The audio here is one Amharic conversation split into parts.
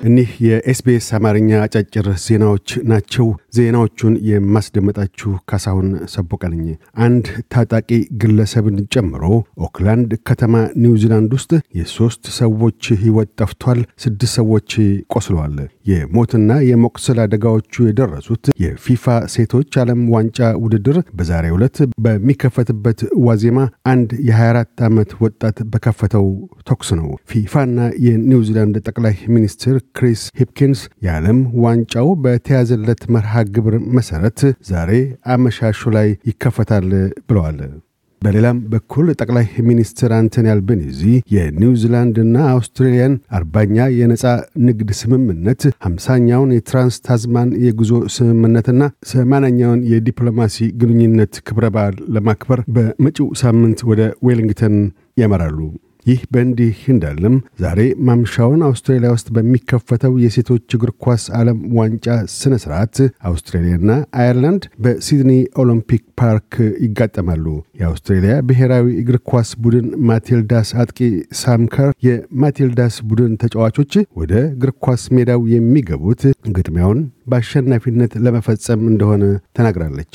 እኒህ የኤስቢኤስ አማርኛ አጫጭር ዜናዎች ናቸው። ዜናዎቹን የማስደመጣችሁ ካሳሁን ሰቦቃ ነኝ። አንድ ታጣቂ ግለሰብን ጨምሮ ኦክላንድ ከተማ ኒውዚላንድ ውስጥ የሶስት ሰዎች ሕይወት ጠፍቷል፣ ስድስት ሰዎች ቆስለዋል። የሞትና የመቁሰል አደጋዎቹ የደረሱት የፊፋ ሴቶች ዓለም ዋንጫ ውድድር በዛሬው ዕለት በሚከፈትበት ዋዜማ አንድ የ24 ዓመት ወጣት በከፈተው ተኩስ ነው። ፊፋና የኒውዚላንድ ጠቅላይ ሚኒስትር ክሪስ ሂፕኪንስ የዓለም ዋንጫው በተያዘለት መርሃ ግብር መሠረት ዛሬ አመሻሹ ላይ ይከፈታል ብለዋል። በሌላም በኩል ጠቅላይ ሚኒስትር አንቶኒ አልቤኒዚ የኒውዚላንድና አውስትሬልያን አርባኛ የነፃ ንግድ ስምምነት፣ ሃምሳኛውን የትራንስ ታዝማን የጉዞ ስምምነትና ሰማንያኛውን የዲፕሎማሲ ግንኙነት ክብረ በዓል ለማክበር በመጪው ሳምንት ወደ ዌሊንግተን ያመራሉ። ይህ በእንዲህ እንዳለም ዛሬ ማምሻውን አውስትራሊያ ውስጥ በሚከፈተው የሴቶች እግር ኳስ ዓለም ዋንጫ ስነ ስርዓት አውስትሬሊያና አየርላንድ በሲድኒ ኦሎምፒክ ፓርክ ይጋጠማሉ። የአውስትሬሊያ ብሔራዊ እግር ኳስ ቡድን ማቲልዳስ አጥቂ ሳም ከር የማቲልዳስ ቡድን ተጫዋቾች ወደ እግር ኳስ ሜዳው የሚገቡት ግጥሚያውን በአሸናፊነት ለመፈጸም እንደሆነ ተናግራለች።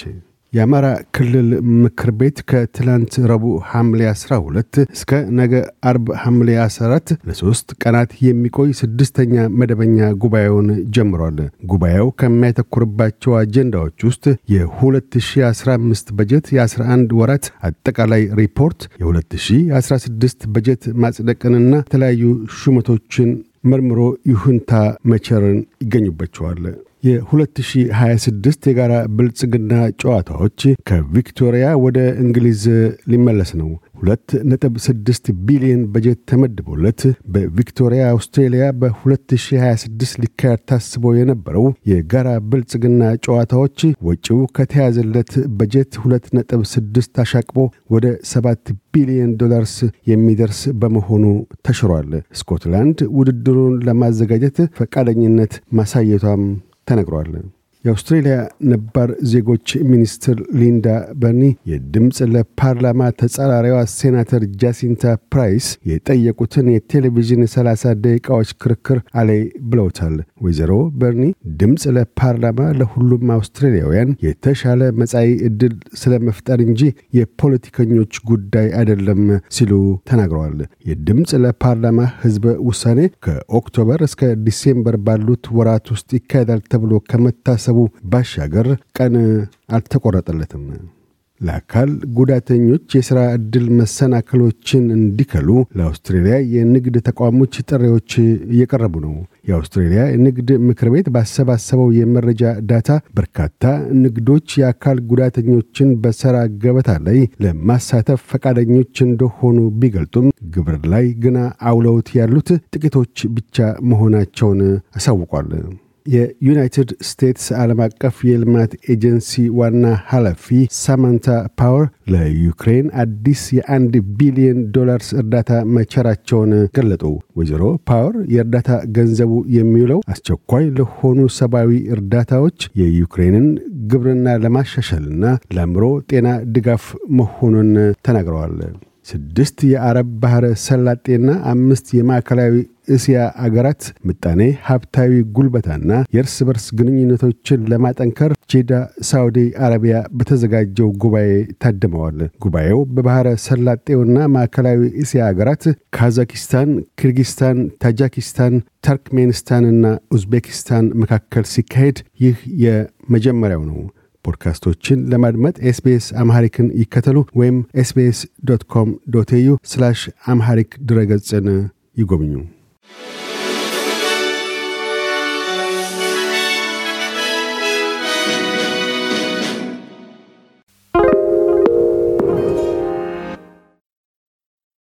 የአማራ ክልል ምክር ቤት ከትላንት ረቡዕ ሐምሌ 12 እስከ ነገ አርብ ሐምሌ 14 ለሶስት ቀናት የሚቆይ ስድስተኛ መደበኛ ጉባኤውን ጀምሯል። ጉባኤው ከሚያተኩርባቸው አጀንዳዎች ውስጥ የ2015 በጀት የ11 ወራት አጠቃላይ ሪፖርት፣ የ2016 በጀት ማጽደቅንና የተለያዩ ሹመቶችን መርምሮ ይሁንታ መቸርን ይገኙባቸዋል። የ2026 የጋራ ብልጽግና ጨዋታዎች ከቪክቶሪያ ወደ እንግሊዝ ሊመለስ ነው። 2.6 ቢሊዮን በጀት ተመድቦለት በቪክቶሪያ አውስትሬሊያ በ2026 ሊካሄድ ታስቦ የነበረው የጋራ ብልጽግና ጨዋታዎች ወጪው ከተያዘለት በጀት 2.6 አሻቅቦ ወደ 7 ቢሊዮን ዶላርስ የሚደርስ በመሆኑ ተሽሯል። ስኮትላንድ ውድድሩን ለማዘጋጀት ፈቃደኝነት ማሳየቷም ተነግሯል። የአውስትሬልያ ነባር ዜጎች ሚኒስትር ሊንዳ በርኒ የድምፅ ለፓርላማ ተጻራሪዋ ሴናተር ጃሲንታ ፕራይስ የጠየቁትን የቴሌቪዥን 30 ደቂቃዎች ክርክር አሌ ብለውታል። ወይዘሮ በርኒ ድምፅ ለፓርላማ ለሁሉም አውስትሬልያውያን የተሻለ መጻኢ ዕድል ስለ መፍጠር እንጂ የፖለቲከኞች ጉዳይ አይደለም ሲሉ ተናግረዋል። የድምፅ ለፓርላማ ህዝበ ውሳኔ ከኦክቶበር እስከ ዲሴምበር ባሉት ወራት ውስጥ ይካሄዳል ተብሎ ከመታሰቡ ባሻገር ቀን አልተቆረጠለትም። ለአካል ጉዳተኞች የሥራ ዕድል መሰናክሎችን እንዲከሉ ለአውስትሬልያ የንግድ ተቋሞች ጥሪዎች እየቀረቡ ነው። የአውስትሬልያ ንግድ ምክር ቤት ባሰባሰበው የመረጃ data በርካታ ንግዶች የአካል ጉዳተኞችን በሥራ ገበታ ላይ ለማሳተፍ ፈቃደኞች እንደሆኑ ቢገልጡም ግብር ላይ ግና አውለውት ያሉት ጥቂቶች ብቻ መሆናቸውን አሳውቋል። የዩናይትድ ስቴትስ ዓለም አቀፍ የልማት ኤጀንሲ ዋና ኃላፊ ሳማንታ ፓወር ለዩክሬን አዲስ የአንድ ቢሊዮን ዶላርስ እርዳታ መቸራቸውን ገለጡ። ወይዘሮ ፓወር የእርዳታ ገንዘቡ የሚውለው አስቸኳይ ለሆኑ ሰብአዊ እርዳታዎች፣ የዩክሬንን ግብርና ለማሻሻልና ለአእምሮ ጤና ድጋፍ መሆኑን ተናግረዋል። ስድስት የአረብ ባሕረ ሰላጤና አምስት የማዕከላዊ እስያ አገራት ምጣኔ ሀብታዊ ጉልበታና የእርስ በርስ ግንኙነቶችን ለማጠንከር ጄዳ ሳውዲ አረቢያ በተዘጋጀው ጉባኤ ታድመዋል። ጉባኤው በባሕረ ሰላጤውና ማዕከላዊ እስያ አገራት ካዛኪስታን፣ ኪርጊስታን፣ ታጃኪስታን፣ ተርክሜኒስታንና ኡዝቤኪስታን መካከል ሲካሄድ ይህ የመጀመሪያው ነው። ፖድካስቶችን ለማድመጥ SBS Amharic ን ይከተሉ ወይም SBS dot com dot au Amharic ድረገጽን ይጎብኙ።